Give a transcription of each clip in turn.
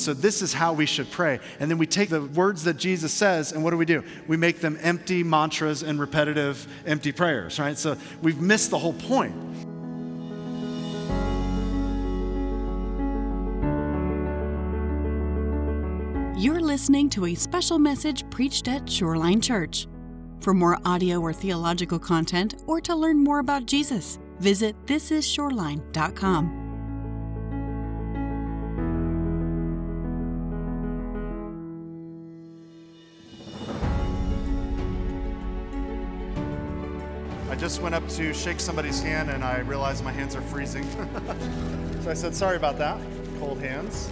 And so this is how we should pray. And then we take the words that Jesus says, and what do we do? We make them empty mantras and repetitive empty prayers, right? So we've missed the whole point. You're listening to a special message preached at Shoreline Church. For more audio or theological content, or to learn more about Jesus, visit thisisshoreline.com. just went up to shake somebody's hand and I realized my hands are freezing. so I said, sorry about that, cold hands.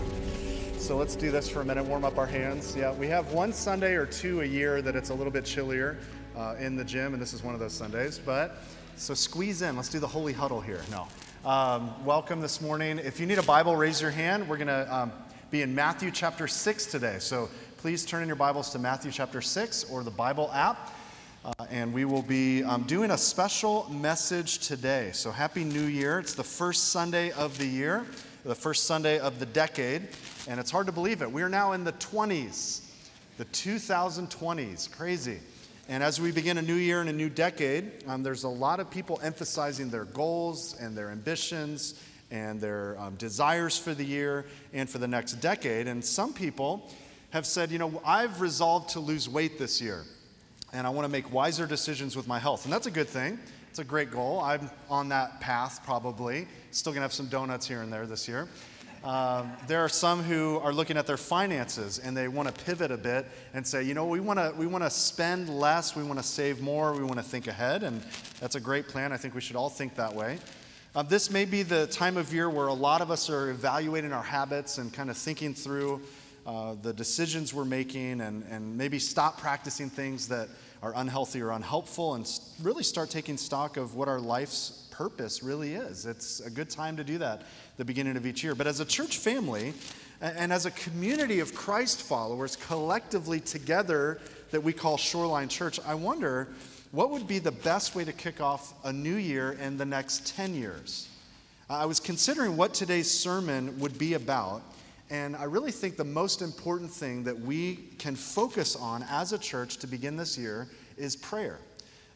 So let's do this for a minute, warm up our hands. Yeah, we have one Sunday or two a year that it's a little bit chillier uh, in the gym, and this is one of those Sundays. But so squeeze in. Let's do the holy huddle here. No. Um, welcome this morning. If you need a Bible, raise your hand. We're going to um, be in Matthew chapter 6 today. So please turn in your Bibles to Matthew chapter 6 or the Bible app. Uh, and we will be um, doing a special message today. So, Happy New Year. It's the first Sunday of the year, the first Sunday of the decade. And it's hard to believe it. We're now in the 20s, the 2020s. Crazy. And as we begin a new year and a new decade, um, there's a lot of people emphasizing their goals and their ambitions and their um, desires for the year and for the next decade. And some people have said, you know, I've resolved to lose weight this year and I want to make wiser decisions with my health. And that's a good thing. It's a great goal. I'm on that path probably. Still going to have some donuts here and there this year. Um, there are some who are looking at their finances and they want to pivot a bit and say, you know, we want to we want to spend less, we want to save more, we want to think ahead, and that's a great plan. I think we should all think that way. Um, this may be the time of year where a lot of us are evaluating our habits and kind of thinking through uh, the decisions we're making and, and maybe stop practicing things that are unhealthy or unhelpful and really start taking stock of what our life's purpose really is. It's a good time to do that the beginning of each year. But as a church family and as a community of Christ followers collectively together that we call Shoreline Church, I wonder what would be the best way to kick off a new year in the next 10 years? I was considering what today's sermon would be about. And I really think the most important thing that we can focus on as a church to begin this year is prayer.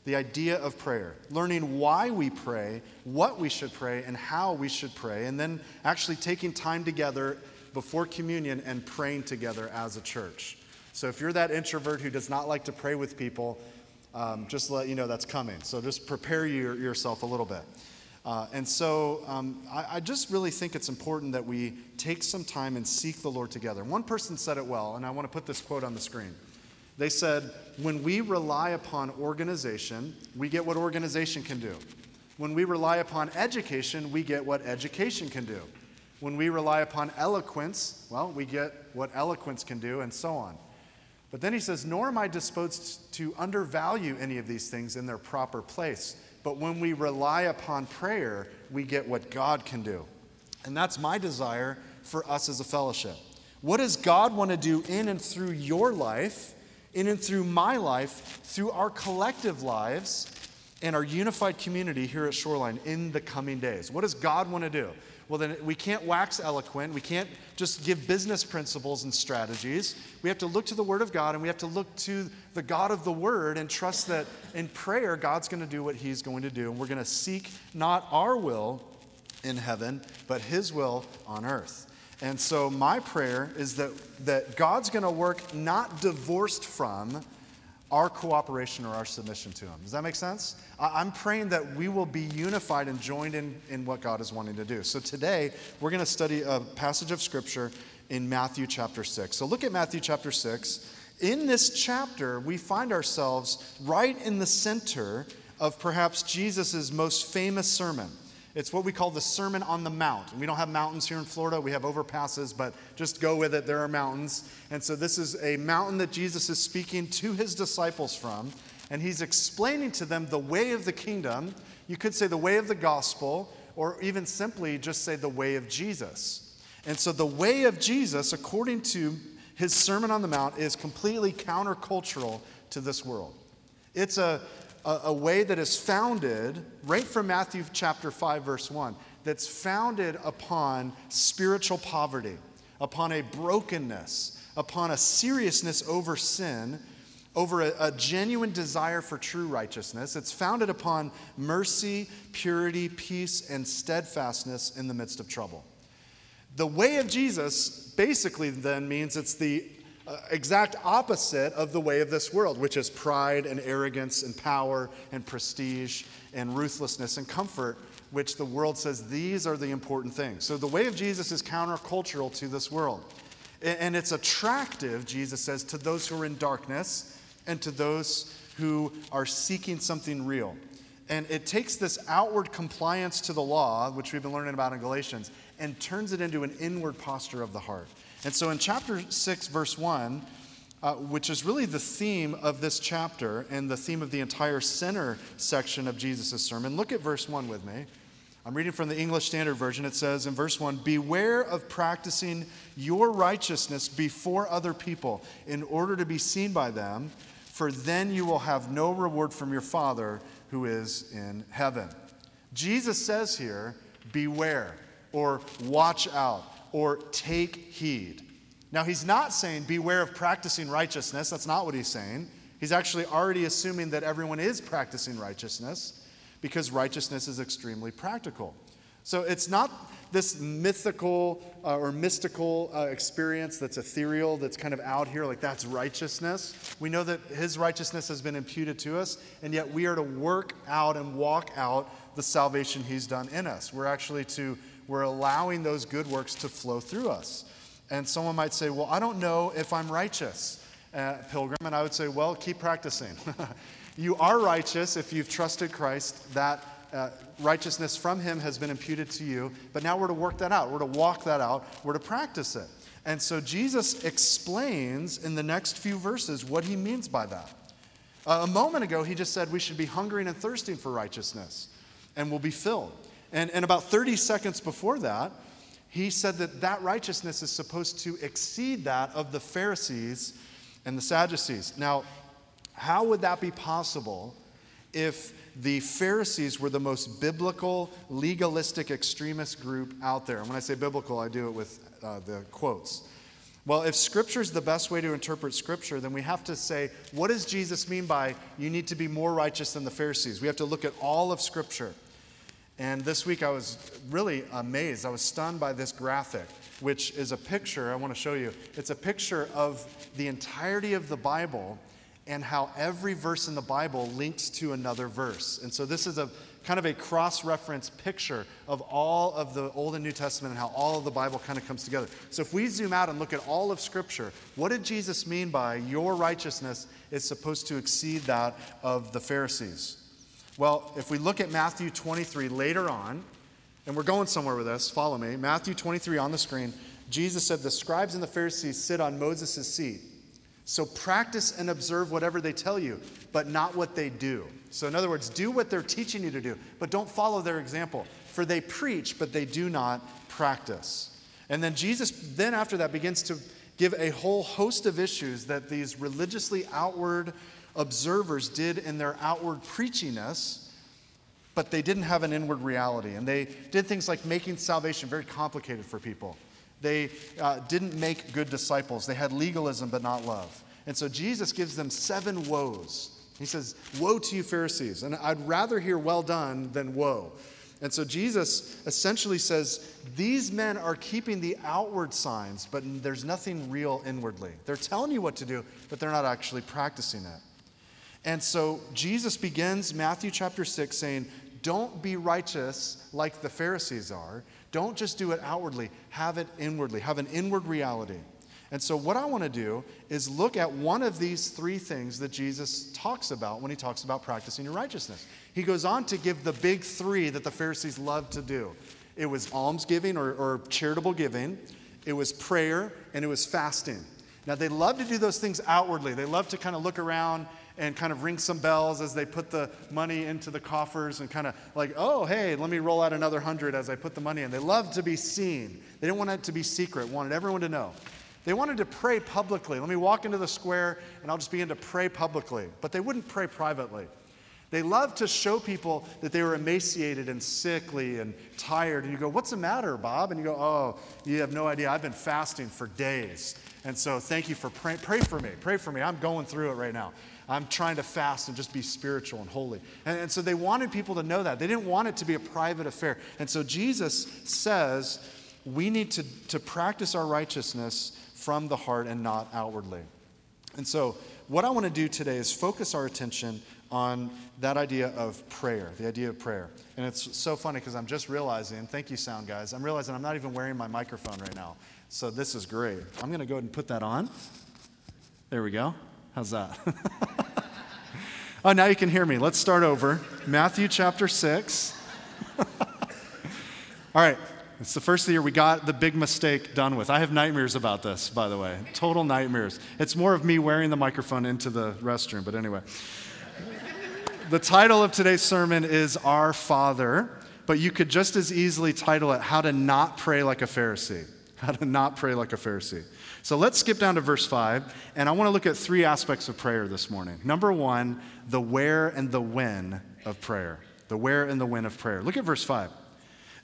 The idea of prayer, learning why we pray, what we should pray, and how we should pray, and then actually taking time together before communion and praying together as a church. So if you're that introvert who does not like to pray with people, um, just let you know that's coming. So just prepare your, yourself a little bit. Uh, and so um, I, I, just really think it's important that we take some time and seek the Lord together. One person said it well, and I want to put this quote on the screen. They said, When we rely upon organization, we get what organization can do. When we rely upon education, we get what education can do. When we rely upon eloquence, well, we get what eloquence can do, and so on. But then he says, Nor am I disposed to undervalue any of these things in their proper place. But when we rely upon prayer, we get what God can do. And that's my desire for us as a fellowship. What does God want to do in and through your life, in and through my life, through our collective lives, and our unified community here at Shoreline in the coming days? What does God want to do? Well, then we can't wax eloquent. We can't just give business principles and strategies. We have to look to the Word of God and we have to look to the God of the Word and trust that in prayer, God's going to do what He's going to do. And we're going to seek not our will in heaven, but His will on earth. And so, my prayer is that, that God's going to work not divorced from our cooperation or our submission to Him. Does that make sense? I'm praying that we will be unified and joined in, in what God is wanting to do. So today, we're going to study a passage of Scripture in Matthew chapter 6. So look at Matthew chapter 6. In this chapter, we find ourselves right in the center of perhaps Jesus' most famous sermon. It's what we call the Sermon on the Mount. And we don't have mountains here in Florida, we have overpasses, but just go with it. There are mountains. And so this is a mountain that Jesus is speaking to his disciples from, and he's explaining to them the way of the kingdom. You could say the way of the gospel, or even simply just say the way of Jesus. And so the way of Jesus, according to his Sermon on the Mount, is completely countercultural to this world. It's a, a, a way that is founded, right from Matthew chapter 5, verse 1, that's founded upon spiritual poverty, upon a brokenness, upon a seriousness over sin, over a, a, genuine desire for true righteousness. It's founded upon mercy, purity, peace, and steadfastness in the midst of trouble. The way of Jesus basically then means it's the Uh, exact opposite of the way of this world, which is pride and arrogance and power and prestige and ruthlessness and comfort, which the world says these are the important things. So the way of Jesus is countercultural to this world. And it's attractive, Jesus says, to those who are in darkness and to those who are seeking something real. And it takes this outward compliance to the law, which we've been learning about in Galatians, and turns it into an inward posture of the heart. And so in chapter 6, verse 1, uh, which is really the theme of this chapter and the theme of the entire center section of Jesus' sermon, look at verse 1 with me. I'm reading from the English Standard Version. It says in verse 1 Beware of practicing your righteousness before other people in order to be seen by them, for then you will have no reward from your Father who is in heaven. Jesus says here, Beware, or watch out, or take heed. Now, he's not saying beware of practicing righteousness. That's not what he's saying. He's actually already assuming that everyone is practicing righteousness because righteousness is extremely practical. So it's not this mythical uh, or mystical uh, experience that's ethereal, that's kind of out here, like that's righteousness. We know that his righteousness has been imputed to us, and yet we are to work out and walk out the salvation he's done in us. We're actually to, we're allowing those good works to flow through us. And someone might say, Well, I don't know if I'm righteous, uh, Pilgrim. And I would say, Well, keep practicing. You are righteous if you've trusted Christ. That uh, righteousness from Him has been imputed to you. But now we're to work that out. We're to walk that out. We're to practice it. And so Jesus explains in the next few verses what He means by that. Uh, a moment ago, He just said we should be hungering and thirsting for righteousness and we'll be filled. And, and about 30 seconds before that, he said that that righteousness is supposed to exceed that of the Pharisees and the Sadducees. Now, how would that be possible if the Pharisees were the most biblical, legalistic, extremist group out there? And when I say biblical, I do it with uh, the quotes. Well, if Scripture is the best way to interpret Scripture, then we have to say, what does Jesus mean by you need to be more righteous than the Pharisees? We have to look at all of Scripture. And this week I was really amazed. I was stunned by this graphic, which is a picture. I want to show you. It's a picture of the entirety of the Bible and how every verse in the Bible links to another verse. And so this is a kind of a cross reference picture of all of the Old and New Testament and how all of the Bible kind of comes together. So if we zoom out and look at all of Scripture, what did Jesus mean by your righteousness is supposed to exceed that of the Pharisees? Well, if we look at Matthew 23 later on, and we're going somewhere with this, follow me. Matthew 23 on the screen, Jesus said, The scribes and the Pharisees sit on Moses' seat. So practice and observe whatever they tell you, but not what they do. So, in other words, do what they're teaching you to do, but don't follow their example. For they preach, but they do not practice. And then Jesus, then after that, begins to give a whole host of issues that these religiously outward observers did in their outward preachiness, but they didn't have an inward reality. And they did things like making salvation very complicated for people. They uh, didn't make good disciples. They had legalism but not love. And so Jesus gives them seven woes. He says, Woe to you, Pharisees. And I'd rather hear well done than woe. And so Jesus essentially says, These men are keeping the outward signs, but there's nothing real inwardly. They're telling you what to do, but they're not actually practicing it. And so Jesus begins Matthew chapter 6 saying, Don't be righteous like the Pharisees are. Don't just do it outwardly, have it inwardly, have an inward reality. And so, what I want to do is look at one of these three things that Jesus talks about when he talks about practicing your righteousness. He goes on to give the big three that the Pharisees loved to do it was almsgiving or, or charitable giving, it was prayer, and it was fasting. Now, they love to do those things outwardly. They love to kind of look around and kind of ring some bells as they put the money into the coffers and kind of like, oh, hey, let me roll out another hundred as I put the money in. They loved to be seen. They didn't want it to be secret, wanted everyone to know. They wanted to pray publicly. Let me walk into the square and I'll just begin to pray publicly. But they wouldn't pray privately. They loved to show people that they were emaciated and sickly and tired. And you go, What's the matter, Bob? And you go, Oh, you have no idea. I've been fasting for days. And so thank you for praying. Pray for me. Pray for me. I'm going through it right now. I'm trying to fast and just be spiritual and holy. And, and so they wanted people to know that. They didn't want it to be a private affair. And so Jesus says we need to, to practice our righteousness from the heart and not outwardly. And so, what I want to do today is focus our attention on that idea of prayer, the idea of prayer. And it's so funny because I'm just realizing, thank you, sound guys, I'm realizing I'm not even wearing my microphone right now. So this is great. I'm going to go ahead and put that on. There we go. How's that? oh, now you can hear me. Let's start over. Matthew chapter 6. All right. It's the first of the year we got the big mistake done with. I have nightmares about this, by the way. Total nightmares. It's more of me wearing the microphone into the restroom, but anyway. the title of today's sermon is Our Father, but you could just as easily title it How to Not Pray Like a Pharisee. How to Not Pray Like a Pharisee. So let's skip down to verse 5, and I want to look at three aspects of prayer this morning. Number one, the where and the when of prayer. The where and the when of prayer. Look at verse 5.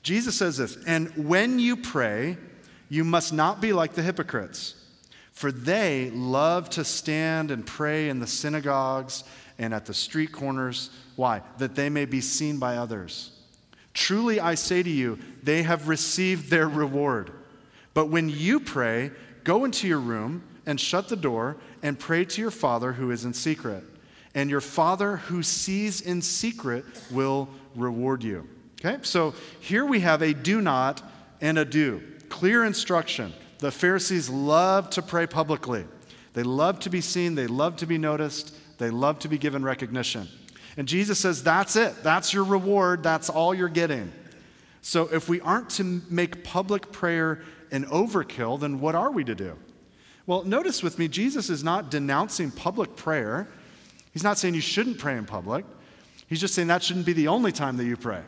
Jesus says this, and when you pray, you must not be like the hypocrites, for they love to stand and pray in the synagogues and at the street corners. Why? That they may be seen by others. Truly, I say to you, they have received their reward. But when you pray, go into your room and shut the door and pray to your Father who is in secret. And your Father who sees in secret will reward you. Okay, so here we have a do not and a do. Clear instruction. The Pharisees love to pray publicly, they love to be seen, they love to be noticed, they love to be given recognition. And Jesus says, That's it. That's your reward. That's all you're getting. So if we aren't to make public prayer an overkill, then what are we to do? Well, notice with me, Jesus is not denouncing public prayer. He's not saying you shouldn't pray in public. He's just saying that shouldn't be the only time that you pray.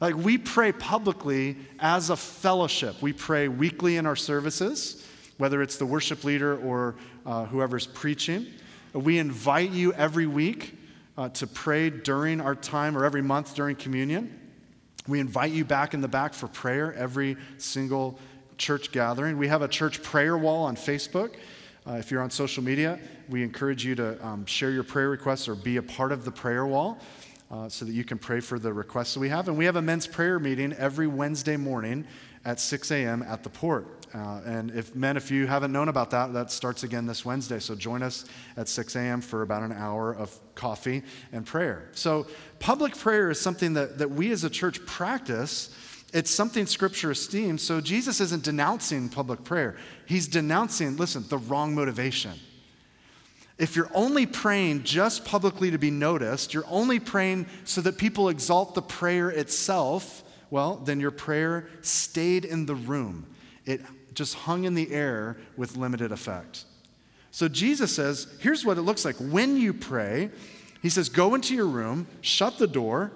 Like we pray publicly as a fellowship. We pray weekly in our services, whether it's the worship leader or uh, whoever's preaching. We invite you every week uh, to pray during our time or every month during communion. We invite you back in the back for prayer every single church gathering. We have a church prayer wall on Facebook. Uh, if you're on social media, we encourage you to um, share your prayer requests or be a part of the prayer wall uh, so that you can pray for the requests that we have. And we have a men's prayer meeting every Wednesday morning at 6 a.m. at the port. Uh, and if men, if you haven't known about that, that starts again this Wednesday. So join us at 6 a.m. for about an hour of coffee and prayer. So public prayer is something that, that we as a church practice. It's something Scripture esteems. So Jesus isn't denouncing public prayer. He's denouncing, listen, the wrong motivation. If you're only praying just publicly to be noticed, you're only praying so that people exalt the prayer itself, well, then your prayer stayed in the room. It just hung in the air with limited effect. So Jesus says, here's what it looks like. When you pray, he says, go into your room, shut the door,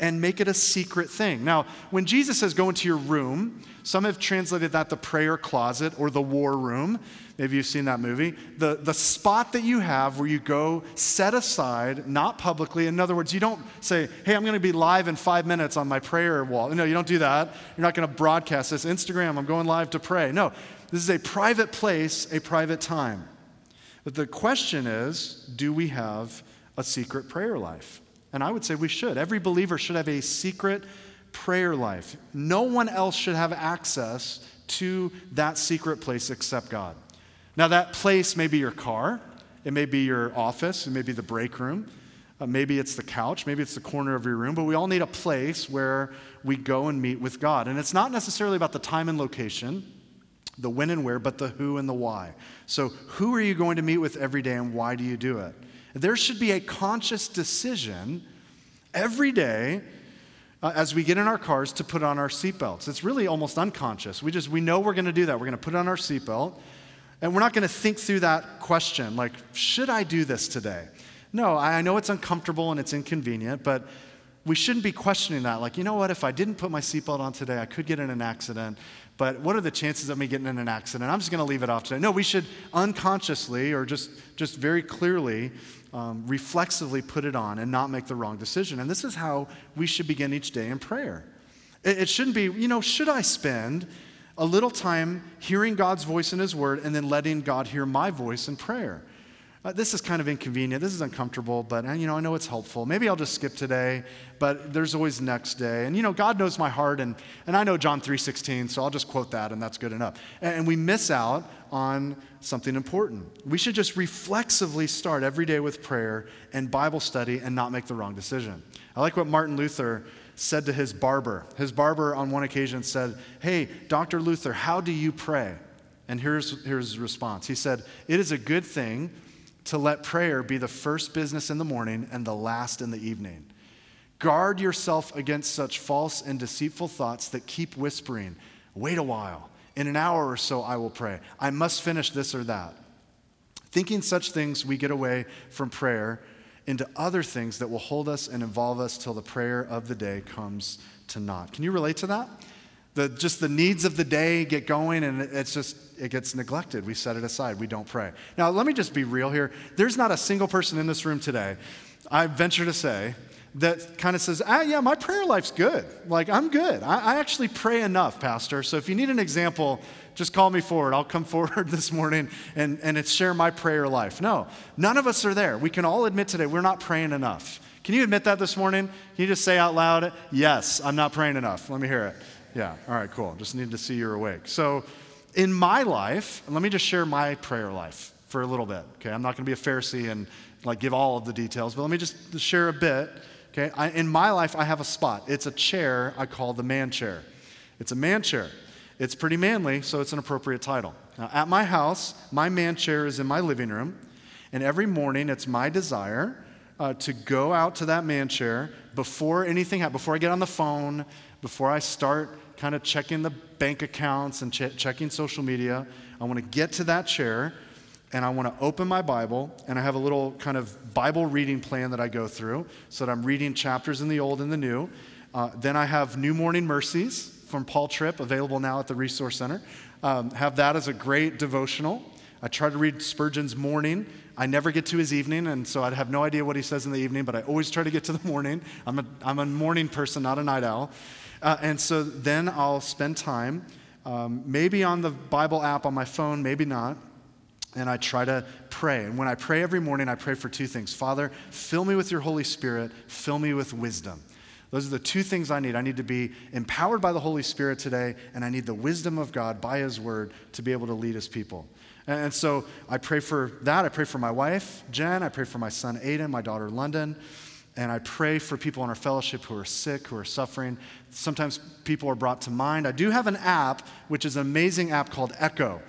and make it a secret thing. Now, when Jesus says go into your room, some have translated that the prayer closet or the war room. Maybe you've seen that movie. The, the spot that you have where you go set aside, not publicly. In other words, you don't say, hey, I'm going to be live in five minutes on my prayer wall. No, you don't do that. You're not going to broadcast this. Instagram, I'm going live to pray. No, this is a private place, a private time. But the question is do we have a secret prayer life? And I would say we should. Every believer should have a secret prayer life. No one else should have access to that secret place except God. Now, that place may be your car, it may be your office, it may be the break room, uh, maybe it's the couch, maybe it's the corner of your room, but we all need a place where we go and meet with God. And it's not necessarily about the time and location, the when and where, but the who and the why. So, who are you going to meet with every day and why do you do it? There should be a conscious decision every day uh, as we get in our cars to put on our seatbelts. It's really almost unconscious. We just we know we're going to do that. We're going to put on our seatbelt, and we're not going to think through that question like, should I do this today? No, I know it's uncomfortable and it's inconvenient, but we shouldn't be questioning that. Like, you know what, if I didn't put my seatbelt on today, I could get in an accident. But what are the chances of me getting in an accident? I'm just going to leave it off today. No, we should unconsciously or just, just very clearly, um, reflexively put it on and not make the wrong decision. And this is how we should begin each day in prayer. It, it shouldn't be, you know, should I spend a little time hearing God's voice in His Word and then letting God hear my voice in prayer? Uh, this is kind of inconvenient. This is uncomfortable, but uh, you know, I know it's helpful. Maybe I'll just skip today, but there's always next day. And you know, God knows my heart, and, and I know John 3:16, so I'll just quote that, and that's good enough. And, and we miss out on something important. We should just reflexively start every day with prayer and Bible study and not make the wrong decision. I like what Martin Luther said to his barber. His barber on one occasion said, Hey, Dr. Luther, how do you pray? And here's, here's his response. He said, It is a good thing to let prayer be the first business in the morning and the last in the evening. Guard yourself against such false and deceitful thoughts that keep whispering, Wait a while. In an hour or so, I will pray. I must finish this or that. Thinking such things, we get away from prayer into other things that will hold us and involve us till the prayer of the day comes to naught. Can you relate to that? The, just the needs of the day get going and it's just it gets neglected. We set it aside. We don't pray. Now let me just be real here. There's not a single person in this room today i venture to say that kind of says ah yeah my prayer life's good. Like i'm good. I, I actually pray enough pastor. So if you need an example just call me forward. I'll come forward this morning and, and share my prayer life. No none of us are there. We can all admit today we're not praying enough. Can you admit that this morning? Can you just say out loud yes i'm not praying enough. Let me hear it. Yeah, all right, cool. Just need to see you're awake. So, in my life, let me just share my prayer life for a little bit, okay? I'm not going to be a Pharisee and like give all of the details, but let me just share a bit, okay? I, in my life, I have a spot. It's a chair I call the man chair. It's a man chair. It's pretty manly, so it's an appropriate title. Now, at my house, my man chair is in my living room, and every morning it's my desire uh, to go out to that man chair before anything happens, before I get on the phone, before I start kind of checking the bank accounts and ch- checking social media, I want to get to that chair and I want to open my Bible, and I have a little kind of Bible reading plan that I go through so that I'm reading chapters in the Old and the New. Uh, then I have New Morning Mercies from Paul Tripp, available now at the Resource Center. Um, have that as a great devotional. I try to read Spurgeon's morning. I never get to his evening, and so I'd have no idea what he says in the evening, but I always try to get to the morning. I'm a, I'm a morning person, not a night owl. Uh, and so then I'll spend time, um, maybe on the Bible app on my phone, maybe not, and I try to pray. And when I pray every morning, I pray for two things Father, fill me with your Holy Spirit, fill me with wisdom. Those are the two things I need. I need to be empowered by the Holy Spirit today, and I need the wisdom of God by His Word to be able to lead His people. And so I pray for that. I pray for my wife, Jen. I pray for my son, Aiden, my daughter, London. And I pray for people in our fellowship who are sick, who are suffering. Sometimes people are brought to mind. I do have an app, which is an amazing app called Echo.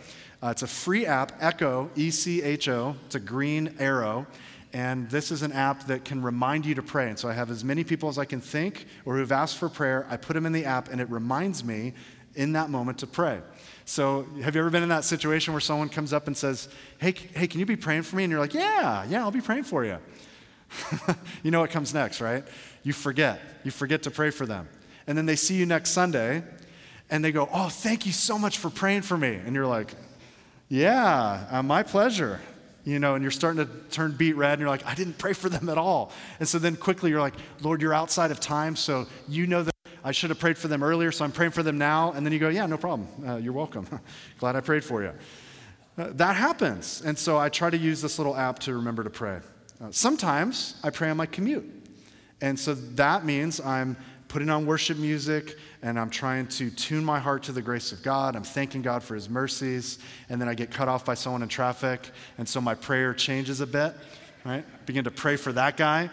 Uh, it's a free app, Echo, E C H O. It's a green arrow. And this is an app that can remind you to pray. And so I have as many people as I can think or who've asked for prayer. I put them in the app, and it reminds me in that moment to pray. So, have you ever been in that situation where someone comes up and says, Hey, hey, can you be praying for me? And you're like, Yeah, yeah, I'll be praying for you. you know what comes next, right? You forget. You forget to pray for them. And then they see you next Sunday and they go, Oh, thank you so much for praying for me. And you're like, Yeah, uh, my pleasure. You know, and you're starting to turn beet red, and you're like, I didn't pray for them at all. And so then quickly you're like, Lord, you're outside of time, so you know that I should have prayed for them earlier, so I'm praying for them now. And then you go, Yeah, no problem. Uh, you're welcome. Glad I prayed for you. Uh, that happens. And so I try to use this little app to remember to pray. Uh, sometimes I pray on my commute. And so that means I'm putting on worship music and I'm trying to tune my heart to the grace of God. I'm thanking God for his mercies. And then I get cut off by someone in traffic. And so my prayer changes a bit, right? Begin to pray for that guy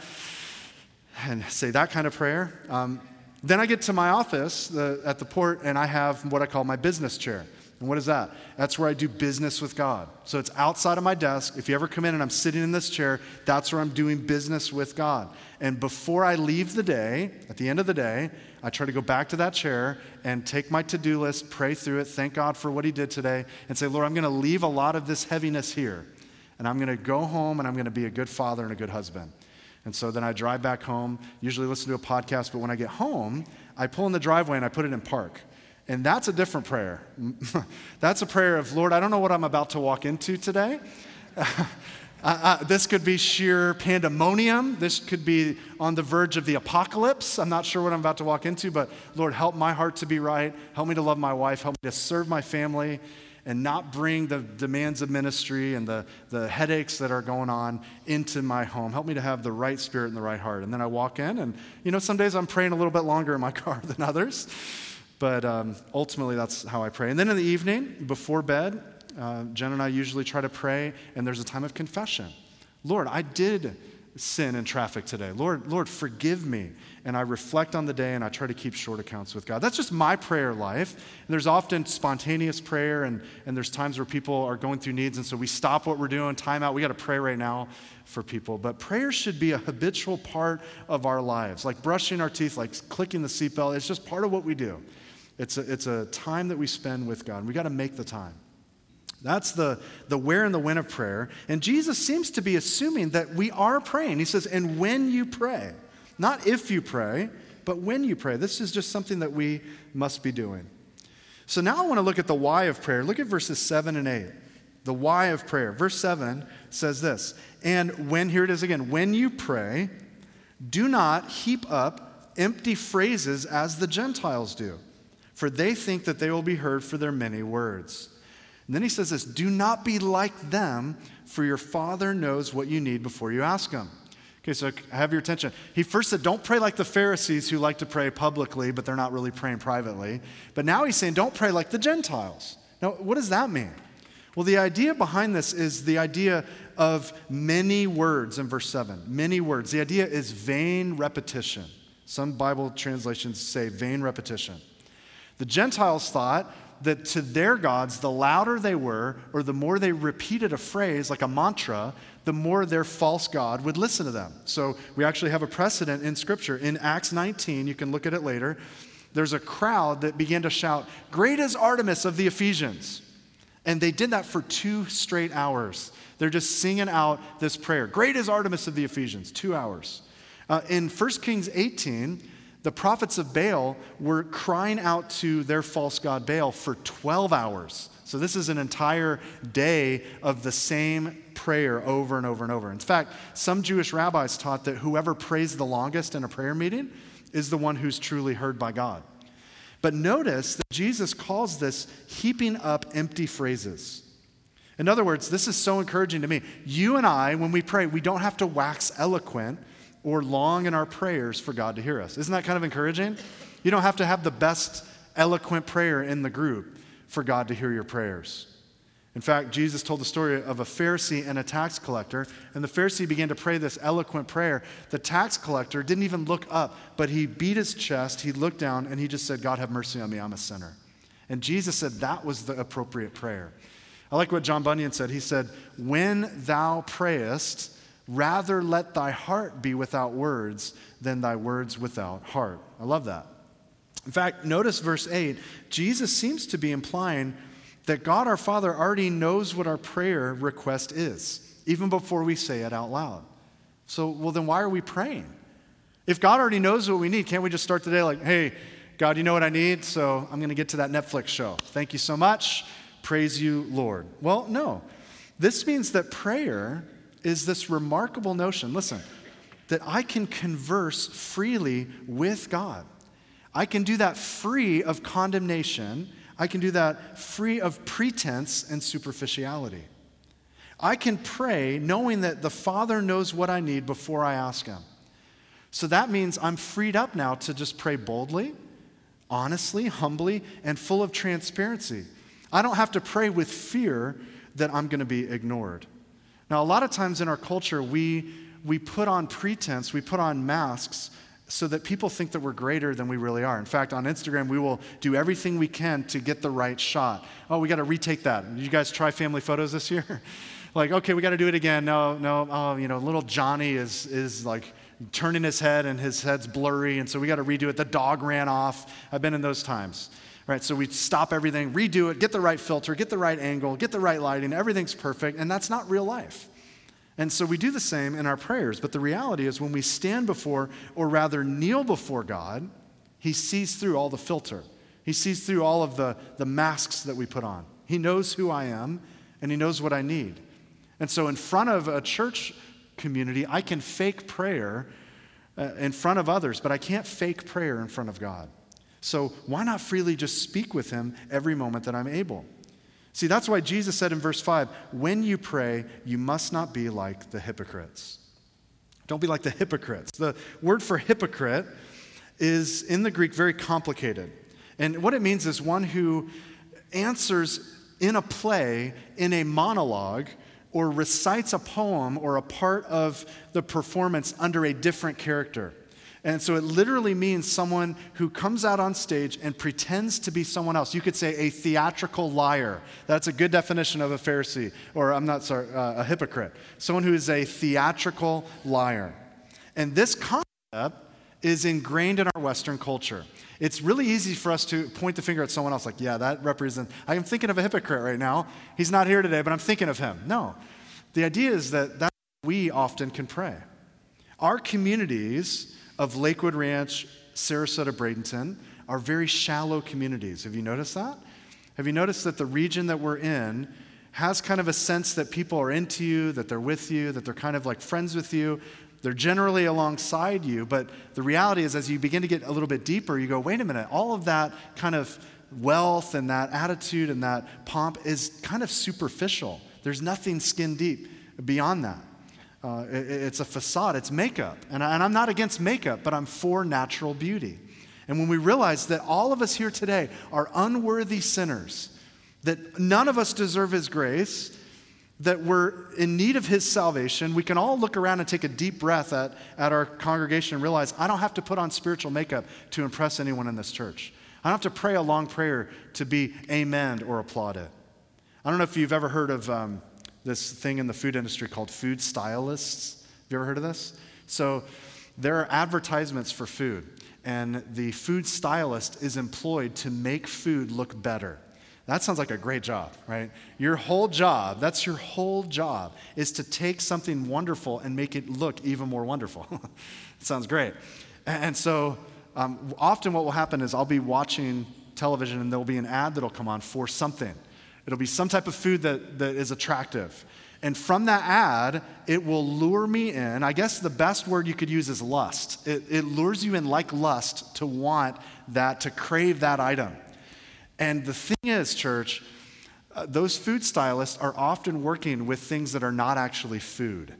and say that kind of prayer. Um, then I get to my office the, at the port and I have what I call my business chair. And what is that? That's where I do business with God. So it's outside of my desk. If you ever come in and I'm sitting in this chair, that's where I'm doing business with God. And before I leave the day, at the end of the day, I try to go back to that chair and take my to do list, pray through it, thank God for what He did today, and say, Lord, I'm going to leave a lot of this heaviness here. And I'm going to go home and I'm going to be a good father and a good husband. And so then I drive back home, usually listen to a podcast, but when I get home, I pull in the driveway and I put it in park. And that's a different prayer. that's a prayer of, Lord, I don't know what I'm about to walk into today. Uh, uh, this could be sheer pandemonium. This could be on the verge of the apocalypse. I'm not sure what I'm about to walk into, but Lord, help my heart to be right. Help me to love my wife. Help me to serve my family and not bring the demands of ministry and the, the headaches that are going on into my home. Help me to have the right spirit and the right heart. And then I walk in, and you know, some days I'm praying a little bit longer in my car than others, but um, ultimately that's how I pray. And then in the evening, before bed, uh, Jen and I usually try to pray, and there's a time of confession. Lord, I did sin in traffic today. Lord, Lord, forgive me. And I reflect on the day and I try to keep short accounts with God. That's just my prayer life. And there's often spontaneous prayer, and, and there's times where people are going through needs, and so we stop what we're doing, time out. We got to pray right now for people. But prayer should be a habitual part of our lives, like brushing our teeth, like clicking the seatbelt. It's just part of what we do. It's a, it's a time that we spend with God. We got to make the time. That's the, the where and the when of prayer. And Jesus seems to be assuming that we are praying. He says, and when you pray, not if you pray, but when you pray. This is just something that we must be doing. So now I want to look at the why of prayer. Look at verses 7 and 8. The why of prayer. Verse 7 says this And when, here it is again, when you pray, do not heap up empty phrases as the Gentiles do, for they think that they will be heard for their many words. And then he says this do not be like them, for your Father knows what you need before you ask Him. Okay, so have your attention. He first said, don't pray like the Pharisees who like to pray publicly, but they're not really praying privately. But now he's saying, don't pray like the Gentiles. Now, what does that mean? Well, the idea behind this is the idea of many words in verse 7. Many words. The idea is vain repetition. Some Bible translations say vain repetition. The Gentiles thought that to their gods, the louder they were, or the more they repeated a phrase like a mantra, the more their false God would listen to them. So we actually have a precedent in Scripture. In Acts 19, you can look at it later, there's a crowd that began to shout, Great is Artemis of the Ephesians. And they did that for two straight hours. They're just singing out this prayer Great is Artemis of the Ephesians, two hours. Uh, in 1 Kings 18, the prophets of Baal were crying out to their false god Baal for 12 hours. So, this is an entire day of the same prayer over and over and over. In fact, some Jewish rabbis taught that whoever prays the longest in a prayer meeting is the one who's truly heard by God. But notice that Jesus calls this heaping up empty phrases. In other words, this is so encouraging to me. You and I, when we pray, we don't have to wax eloquent or long in our prayers for God to hear us. Isn't that kind of encouraging? You don't have to have the best eloquent prayer in the group for God to hear your prayers. In fact, Jesus told the story of a Pharisee and a tax collector, and the Pharisee began to pray this eloquent prayer. The tax collector didn't even look up, but he beat his chest, he looked down, and he just said, God, have mercy on me, I'm a sinner. And Jesus said that was the appropriate prayer. I like what John Bunyan said. He said, When thou prayest, Rather let thy heart be without words than thy words without heart. I love that. In fact, notice verse 8. Jesus seems to be implying that God our Father already knows what our prayer request is, even before we say it out loud. So, well, then why are we praying? If God already knows what we need, can't we just start the day like, hey, God, you know what I need, so I'm going to get to that Netflix show. Thank you so much. Praise you, Lord. Well, no. This means that prayer is this remarkable notion listen, that I can converse freely with God. I can do that free of condemnation. I can do that free of pretense and superficiality. I can pray knowing that the Father knows what I need before I ask Him. So that means I'm freed up now to just pray boldly, honestly, humbly, and full of transparency. I don't have to pray with fear that I'm going to be ignored. Now, a lot of times in our culture, we, we put on pretense, we put on masks so that people think that we're greater than we really are. In fact, on Instagram, we will do everything we can to get the right shot. Oh, we got to retake that. Did you guys try family photos this year? like, okay, we got to do it again. No, no, oh, you know, little Johnny is, is like turning his head and his head's blurry, and so we got to redo it. The dog ran off. I've been in those times. Right, so we stop everything, redo it, get the right filter, get the right angle, get the right lighting, everything's perfect, and that's not real life. And so we do the same in our prayers. But the reality is, when we stand before, or rather kneel before God, He sees through all the filter. He sees through all of the, the masks that we put on. He knows who I am, and He knows what I need. And so, in front of a church community, I can fake prayer uh, in front of others, but I can't fake prayer in front of God. So, why not freely just speak with Him every moment that I'm able? See, that's why Jesus said in verse 5 when you pray, you must not be like the hypocrites. Don't be like the hypocrites. The word for hypocrite is in the Greek very complicated. And what it means is one who answers in a play, in a monologue, or recites a poem or a part of the performance under a different character. And so it literally means someone who comes out on stage and pretends to be someone else. You could say a theatrical liar. That's a good definition of a Pharisee, or I'm not sorry, uh, a hypocrite. Someone who is a theatrical liar. And this concept is ingrained in our Western culture. It's really easy for us to point the finger at someone else, like, yeah, that represents, I am thinking of a hypocrite right now. He's not here today, but I'm thinking of him. No. The idea is that that we often can pray. Our communities of Lakewood Ranch, Sarasota, Bradenton are very shallow communities. Have you noticed that? Have you noticed that the region that we're in has kind of a sense that people are into you, that they're with you, that they're kind of like friends with you, they're generally alongside you, but the reality is, as you begin to get a little bit deeper, you go, wait a minute, all of that kind of wealth and that attitude and that pomp is kind of superficial. There's nothing skin deep beyond that. Uh, it, it's a facade, it's makeup. And, I, and I'm not against makeup, but I'm for natural beauty. And when we realize that all of us here today are unworthy sinners, that none of us deserve His grace, that we're in need of his salvation, we can all look around and take a deep breath at, at our congregation and realize I don't have to put on spiritual makeup to impress anyone in this church. I don't have to pray a long prayer to be amen or applauded. I don't know if you've ever heard of um, this thing in the food industry called food stylists. Have you ever heard of this? So there are advertisements for food, and the food stylist is employed to make food look better. That sounds like a great job, right? Your whole job, that's your whole job, is to take something wonderful and make it look even more wonderful. it sounds great. And so um, often what will happen is I'll be watching television and there'll be an ad that'll come on for something. It'll be some type of food that, that is attractive. And from that ad, it will lure me in. I guess the best word you could use is lust. It, it lures you in like lust to want that, to crave that item. And the thing is, church, uh, those food stylists are often working with things that are not actually food.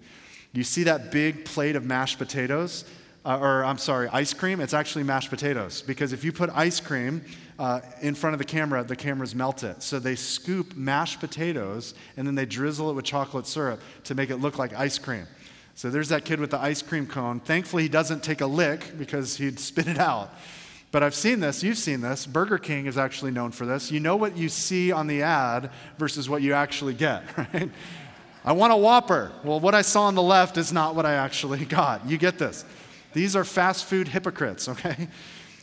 You see that big plate of mashed potatoes, uh, or I'm sorry, ice cream? It's actually mashed potatoes. Because if you put ice cream uh, in front of the camera, the cameras melt it. So they scoop mashed potatoes and then they drizzle it with chocolate syrup to make it look like ice cream. So there's that kid with the ice cream cone. Thankfully, he doesn't take a lick because he'd spit it out. But I've seen this, you've seen this. Burger King is actually known for this. You know what you see on the ad versus what you actually get, right? I want a Whopper. Well, what I saw on the left is not what I actually got. You get this. These are fast food hypocrites, okay?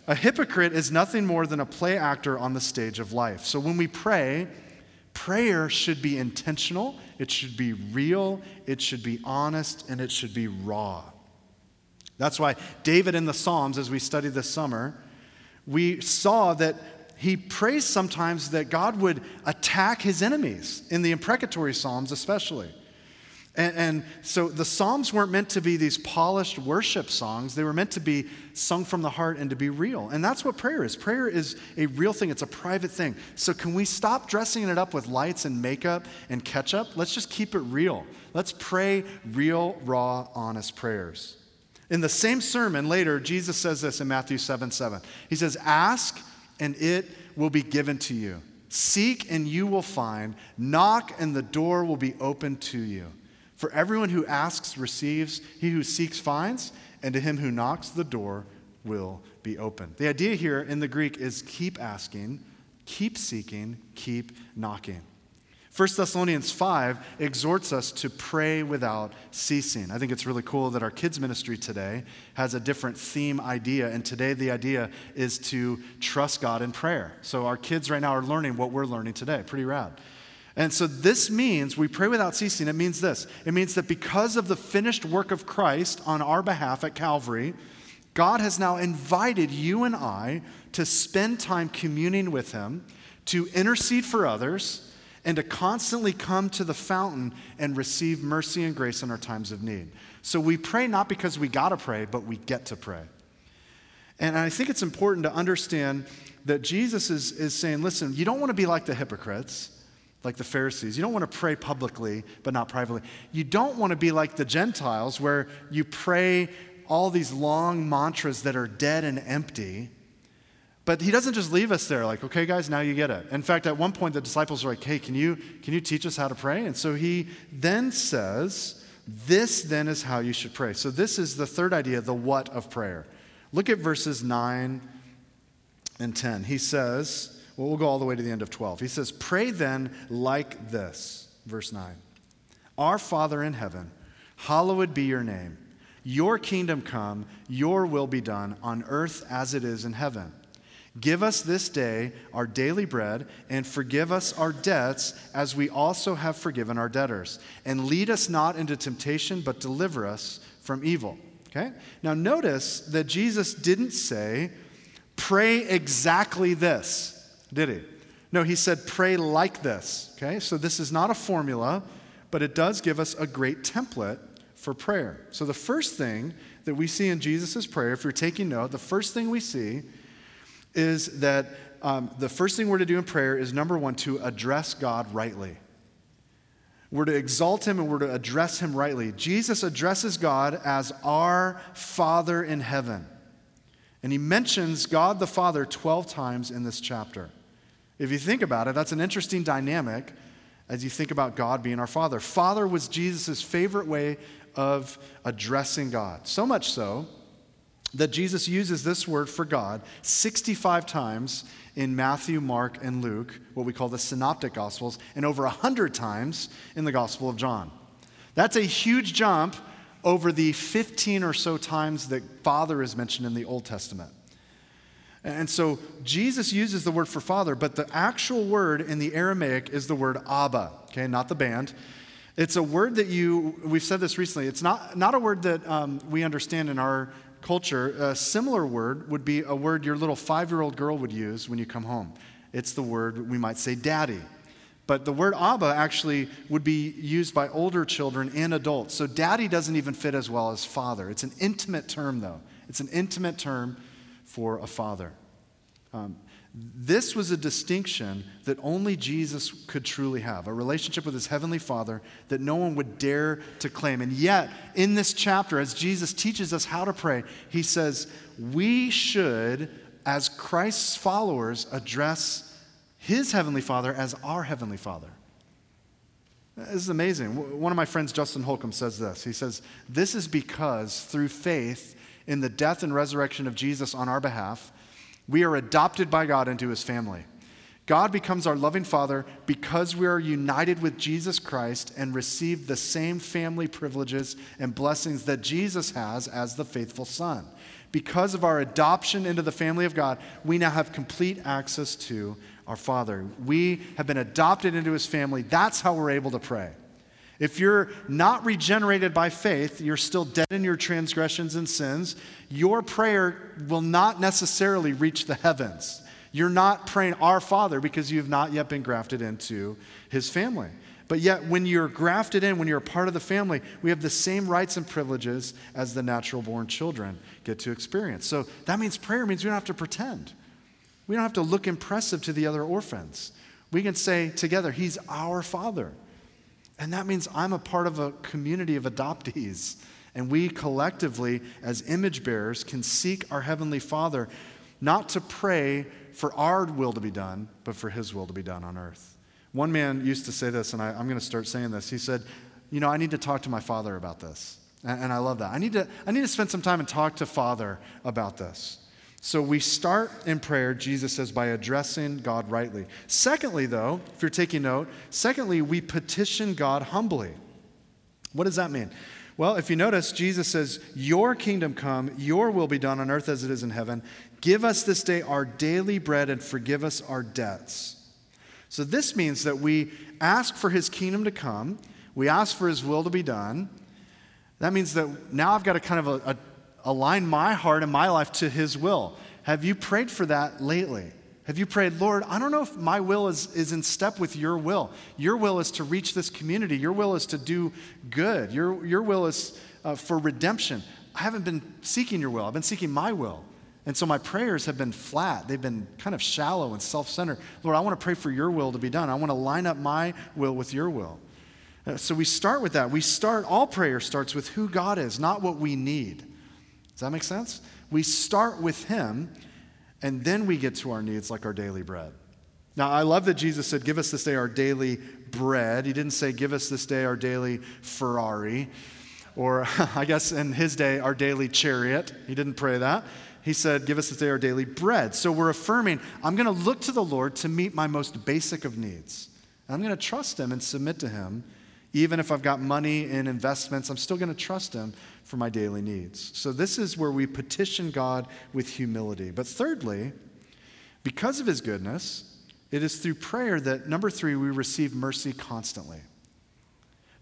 A hypocrite is nothing more than a play actor on the stage of life. So when we pray, prayer should be intentional, it should be real, it should be honest, and it should be raw. That's why David in the Psalms, as we studied this summer, we saw that he prays sometimes that God would attack his enemies, in the imprecatory Psalms especially. And, and, so the Psalms weren't meant to be these polished worship songs. They were meant to be sung from the heart and to be real. And that's what prayer is. Prayer is a real thing, it's a private thing. So can we stop dressing it up with lights and makeup and ketchup? Let's just keep it real. Let's pray real, raw, honest prayers. In the same sermon later, Jesus says this in Matthew 7 7. He says, Ask and it will be given to you. Seek and you will find. Knock and the door will be opened to you. For everyone who asks receives, he who seeks finds, and to him who knocks the door will be open. The idea here in the Greek is keep asking, keep seeking, keep knocking. 1 Thessalonians 5 exhorts us to pray without ceasing. I think it's really cool that our kids' ministry today has a different theme idea, and today the idea is to trust God in prayer. So our kids right now are learning what we're learning today. Pretty rad. And so this means we pray without ceasing. It means this it means that because of the finished work of Christ on our behalf at Calvary, God has now invited you and I to spend time communing with Him, to intercede for others, and to constantly come to the fountain and receive mercy and grace in our times of need. So we pray not because we got to pray, but we get to pray. And I think it's important to understand that Jesus is, is saying, listen, you don't want to be like the hypocrites like the Pharisees. You don't want to pray publicly, but not privately. You don't want to be like the Gentiles, where you pray all these long mantras that are dead and empty. But he doesn't just leave us there, like, okay, guys, now you get it. In fact, at one point, the disciples are like, hey, can you, can you teach us how to pray? And so he then says, this then is how you should pray. So this is the third idea, the what of prayer. Look at verses 9 and 10. He says, well, we'll go all the way to the end of 12. He says, Pray then like this, verse 9 Our Father in heaven, hallowed be your name. Your kingdom come, your will be done on earth as it is in heaven. Give us this day our daily bread, and forgive us our debts as we also have forgiven our debtors. And lead us not into temptation, but deliver us from evil. Okay? Now, notice that Jesus didn't say, pray exactly this did he? No, he said, pray like this. Okay, so this is not a formula, but it does give us a great template for prayer. So the first thing that we see in Jesus' prayer, if you're taking note, the first thing we see is that um, the first thing we're to do in prayer is number one, to address God rightly. We're to exalt him and we're to address him rightly. Jesus addresses God as our Father in heaven. And he mentions God the Father 12 times in this chapter. If you think about it, that's an interesting dynamic as you think about God being our Father. Father was Jesus' favorite way of addressing God. So much so that Jesus uses this word for God 65 times in Matthew, Mark, and Luke, what we call the Synoptic Gospels, and over 100 times in the Gospel of John. That's a huge jump over the 15 or so times that Father is mentioned in the Old Testament. And so Jesus uses the word for father, but the actual word in the Aramaic is the word Abba, okay, not the band. It's a word that you, we've said this recently, it's not, not a word that um, we understand in our culture. A similar word would be a word your little five year old girl would use when you come home. It's the word we might say daddy. But the word Abba actually would be used by older children and adults. So daddy doesn't even fit as well as father. It's an intimate term, though. It's an intimate term for a father. Um, this was a distinction that only Jesus could truly have a relationship with his heavenly Father that no one would dare to claim. And yet, in this chapter, as Jesus teaches us how to pray, he says, We should, as Christ's followers, address his heavenly Father as our heavenly Father. This is amazing. One of my friends, Justin Holcomb, says this. He says, This is because through faith, in the death and resurrection of Jesus on our behalf, we are adopted by God into his family. God becomes our loving Father because we are united with Jesus Christ and receive the same family privileges and blessings that Jesus has as the faithful Son. Because of our adoption into the family of God, we now have complete access to our Father. We have been adopted into his family. That's how we're able to pray. If you're not regenerated by faith, you're still dead in your transgressions and sins, your prayer will not necessarily reach the heavens. You're not praying our Father because you've not yet been grafted into his family. But yet, when you're grafted in, when you're a part of the family, we have the same rights and privileges as the natural born children get to experience. So that means prayer means we don't have to pretend. We don't have to look impressive to the other orphans. We can say together, He's our Father. And that means I'm a part of a community of adoptees. And we collectively, as image bearers, can seek our Heavenly Father not to pray for our will to be done, but for His will to be done on earth. One man used to say this, and I, am going to start saying this. He said, You know, I need to talk to my Father about this. And, and I love that. I need, to, I need to spend some time and talk to Father about this. So we start in prayer, Jesus says, by addressing God rightly. Secondly, though, if you're taking note, secondly, we petition God humbly. What does that mean? Well, if you notice, Jesus says, Your kingdom come, your will be done on earth as it is in heaven. Give us this day our daily bread and forgive us our debts. So this means that we ask for his kingdom to come, we ask for his will to be done. That means that now I've got a kind of a, a, align my heart and my life to his will. Have you prayed for that lately? Have you prayed, Lord, I don't know if my will is, is in step with your will. Your will is to reach this community, your will is to do good, your, your will is uh, for redemption. I haven't been seeking your will, I've been seeking my will. And so my prayers have been flat. They've been kind of shallow and self centered. Lord, I want to pray for your will to be done. I want to line up my will with your will. Uh, so we start with that. We start, all prayer starts with who God is, not what we need. Does that make sense? We start with Him and then we get to our needs like our daily bread. Now, I love that Jesus said, Give us this day our daily bread. He didn't say, Give us this day our daily Ferrari, or I guess in his day, our daily chariot. He didn't pray that. He said, Give us this day our daily bread. So we're affirming, I'm going to look to the Lord to meet my most basic of needs. I'm going to trust Him and submit to Him. Even if I've got money and investments, I'm still going to trust Him for my daily needs. So, this is where we petition God with humility. But thirdly, because of his goodness, it is through prayer that, number three, we receive mercy constantly.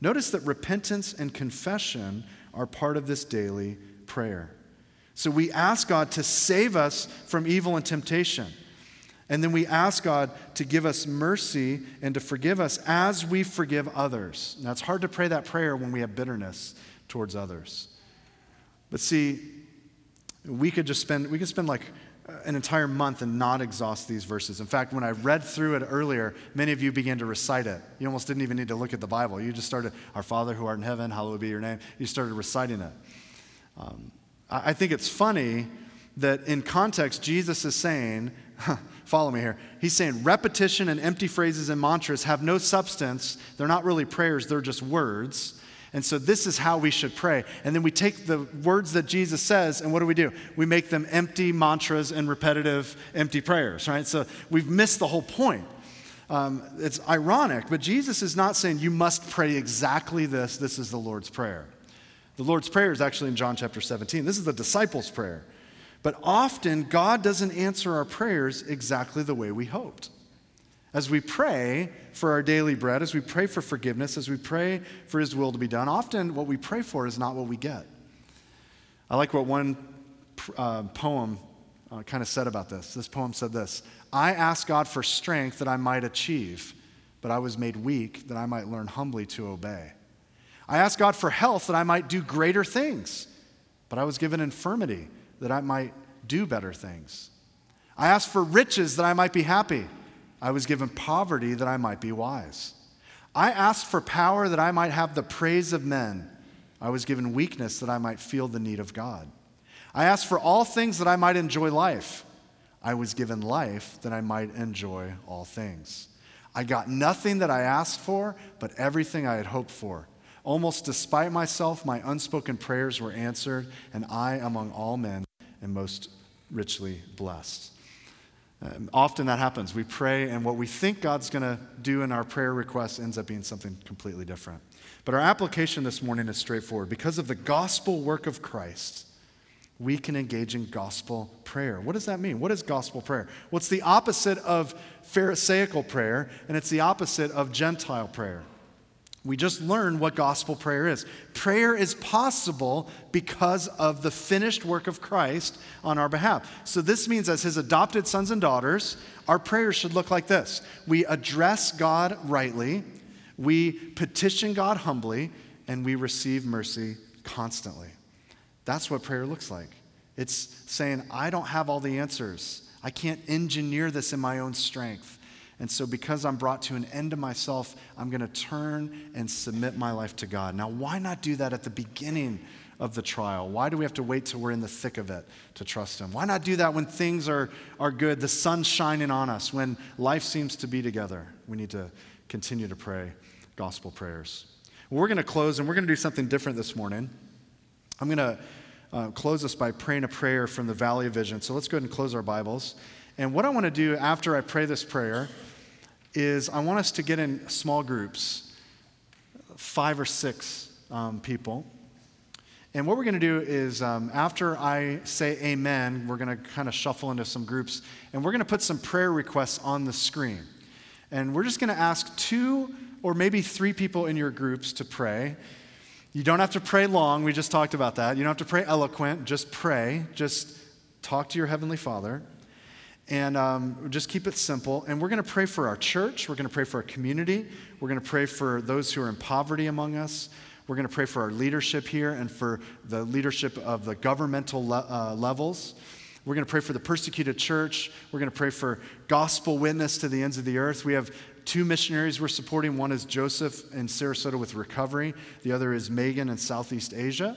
Notice that repentance and confession are part of this daily prayer. So we ask God to save us from evil and temptation. And then we ask God to give us mercy and to forgive us as we forgive others. Now, it's hard to pray that prayer when we have bitterness towards others. But see, we could just spend, we could spend like an entire month and not exhaust these verses. In fact, when I read through it earlier, many of you began to recite it. You almost didn't even need to look at the Bible. You just started, Our Father who art in heaven, hallowed be your name. You started reciting it. Um, I think it's funny that in context, Jesus is saying, follow me here. He's saying repetition and empty phrases and mantras have no substance. They're not really prayers, they're just words. And so this is how we should pray. And then we take the words that Jesus says, and what do we do? We make them empty mantras and repetitive empty prayers, right? So we've missed the whole point. Um, it's ironic, but Jesus is not saying you must pray exactly this. This is the Lord's Prayer. The Lord's Prayer is actually in John chapter 17. This is the disciples' prayer. But often, God doesn't answer our prayers exactly the way we hoped. As we pray for our daily bread, as we pray for forgiveness, as we pray for His will to be done, often what we pray for is not what we get. I like what one uh, poem uh, kind of said about this. This poem said this I asked God for strength that I might achieve, but I was made weak that I might learn humbly to obey. I asked God for health that I might do greater things, but I was given infirmity that I might do better things. I asked for riches that I might be happy I was given poverty that I might be wise. I asked for power that I might have the praise of men. I was given weakness that I might feel the need of God. I asked for all things that I might enjoy life. I was given life that I might enjoy all things. I got nothing that I asked for, but everything I had hoped for. Almost despite myself, my unspoken prayers were answered, and I, among all men, am most richly blessed. Um, often that happens. We pray, and what we think God's going to do in our prayer request ends up being something completely different. But our application this morning is straightforward. Because of the gospel work of Christ, we can engage in gospel prayer. What does that mean? What is gospel prayer? Well, it's the opposite of Pharisaical prayer, and it's the opposite of Gentile prayer. We just learned what gospel prayer is. Prayer is possible because of the finished work of Christ on our behalf. So, this means, as his adopted sons and daughters, our prayers should look like this we address God rightly, we petition God humbly, and we receive mercy constantly. That's what prayer looks like. It's saying, I don't have all the answers, I can't engineer this in my own strength. And so, because I'm brought to an end of myself, I'm going to turn and submit my life to God. Now, why not do that at the beginning of the trial? Why do we have to wait till we're in the thick of it to trust Him? Why not do that when things are, are good, the sun's shining on us, when life seems to be together? We need to continue to pray gospel prayers. we're going to close and we're going to do something different this morning. I'm going to uh, close us by praying a prayer from the Valley of Vision. So let's go ahead and close our Bibles. And what I want to do after I pray this prayer is I want us to get in small groups, five or six um, people. And what we're going to do is, um, after I say amen, we're going to kind of shuffle into some groups and we're going to put some prayer requests on the screen. And we're just going to ask two or maybe three people in your groups to pray. You don't have to pray long. We just talked about that. You don't have to pray eloquent. Just pray. Just talk to your Heavenly Father. And um, just keep it simple. And we're going to pray for our church. We're going to pray for our community. We're going to pray for those who are in poverty among us. We're going to pray for our leadership here and for the leadership of the governmental le- uh, levels. We're going to pray for the persecuted church. We're going to pray for gospel witness to the ends of the earth. We have two missionaries we're supporting. One is Joseph in Sarasota with recovery, the other is Megan in Southeast Asia.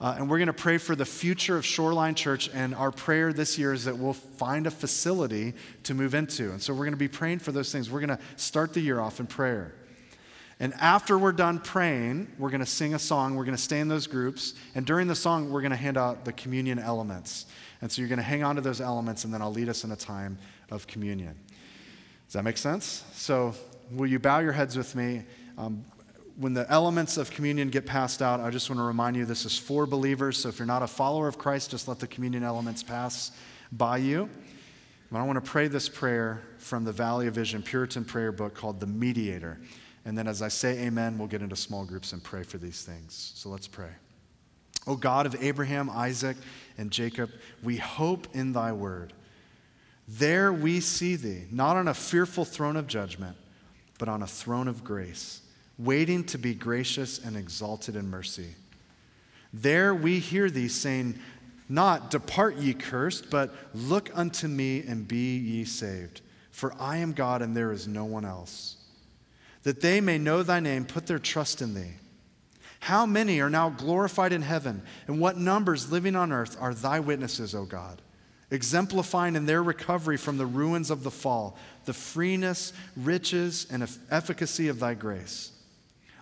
Uh, and we're going to pray for the future of Shoreline Church. And our prayer this year is that we'll find a facility to move into. And so we're going to be praying for those things. We're going to start the year off in prayer. And after we're done praying, we're going to sing a song. We're going to stay in those groups. And during the song, we're going to hand out the communion elements. And so you're going to hang on to those elements, and then I'll lead us in a time of communion. Does that make sense? So, will you bow your heads with me? Um, when the elements of communion get passed out, I just want to remind you this is for believers. So, if you're not a follower of Christ, just let the communion elements pass by you. But I want to pray this prayer from the Valley of Vision Puritan prayer book called The Mediator. And then, as I say amen, we'll get into small groups and pray for these things. So, let's pray. O God of Abraham, Isaac, and Jacob, we hope in thy word. There we see thee, not on a fearful throne of judgment, but on a throne of grace, waiting to be gracious and exalted in mercy. There we hear thee saying, Not depart ye cursed, but look unto me and be ye saved. For I am God and there is no one else. That they may know thy name, put their trust in thee. How many are now glorified in heaven, and what numbers living on earth are thy witnesses, O God? exemplifying in their recovery from the ruins of the fall the freeness, riches, and efficacy of thy grace.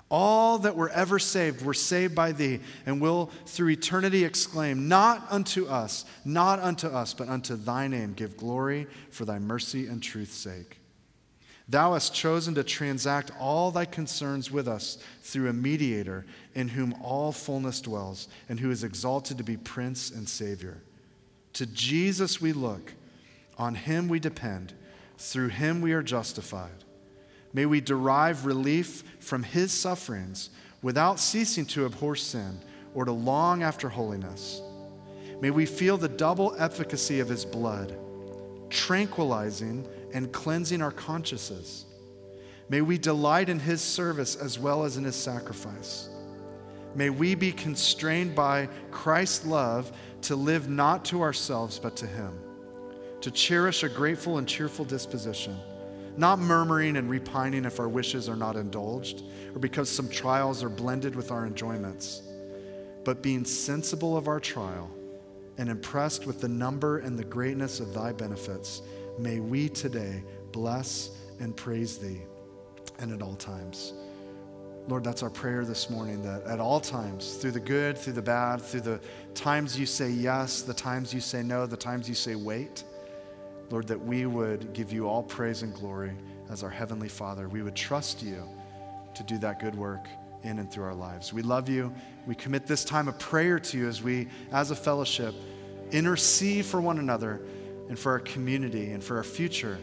All that were ever saved were saved by thee, and will through eternity exclaim, Not unto us, not unto us, but unto thy name give glory for thy mercy and truth's sake. Thou hast chosen to transact all thy concerns with us through a mediator in whom all fullness dwells, and who is exalted to be Prince and Savior. To Jesus we look, on him we depend, through him we are justified. May we derive relief from his sufferings without ceasing to abhor sin or to long after holiness. May we feel the double efficacy of his blood, tranquilizing and cleansing our consciences. May we delight in his service as well as in his sacrifice. May we be constrained by Christ's love to live not to ourselves, but to Him, to cherish a grateful and cheerful disposition, not murmuring and repining if our wishes are not indulged, or because some trials are blended with our enjoyments, but being sensible of our trial and impressed with the number and the greatness of Thy benefits, may we today bless and praise Thee and at all times. Lord, that's our prayer this morning that at all times, through the good, through the bad, through the times you say yes, the times you say no, the times you say wait, Lord, that we would give you all praise and glory as our Heavenly Father. We would trust you to do that good work in and through our lives. We love you. We commit this time of prayer to you as we, as a fellowship, intercede for one another and for our community and for our future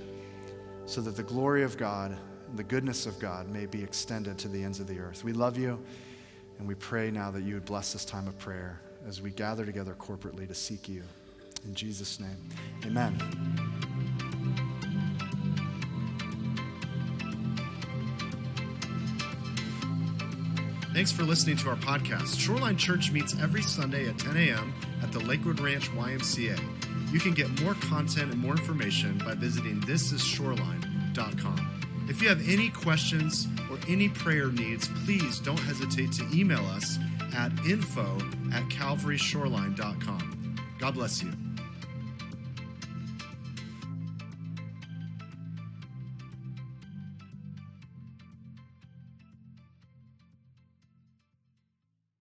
so that the glory of God and the goodness of God may be extended to the ends of the earth. We love you, and we pray now that you would bless this time of prayer as we gather together corporately to seek you. In Jesus' name, amen. Thanks for listening to our podcast. Shoreline Church meets every Sunday at 10 a.m. at the Lakewood Ranch YMCA. You can get more content and more information by visiting thisisshoreline.com. If you have any questions or any prayer needs, please don't hesitate to email us at info at calvaryshoreline.com. God bless you.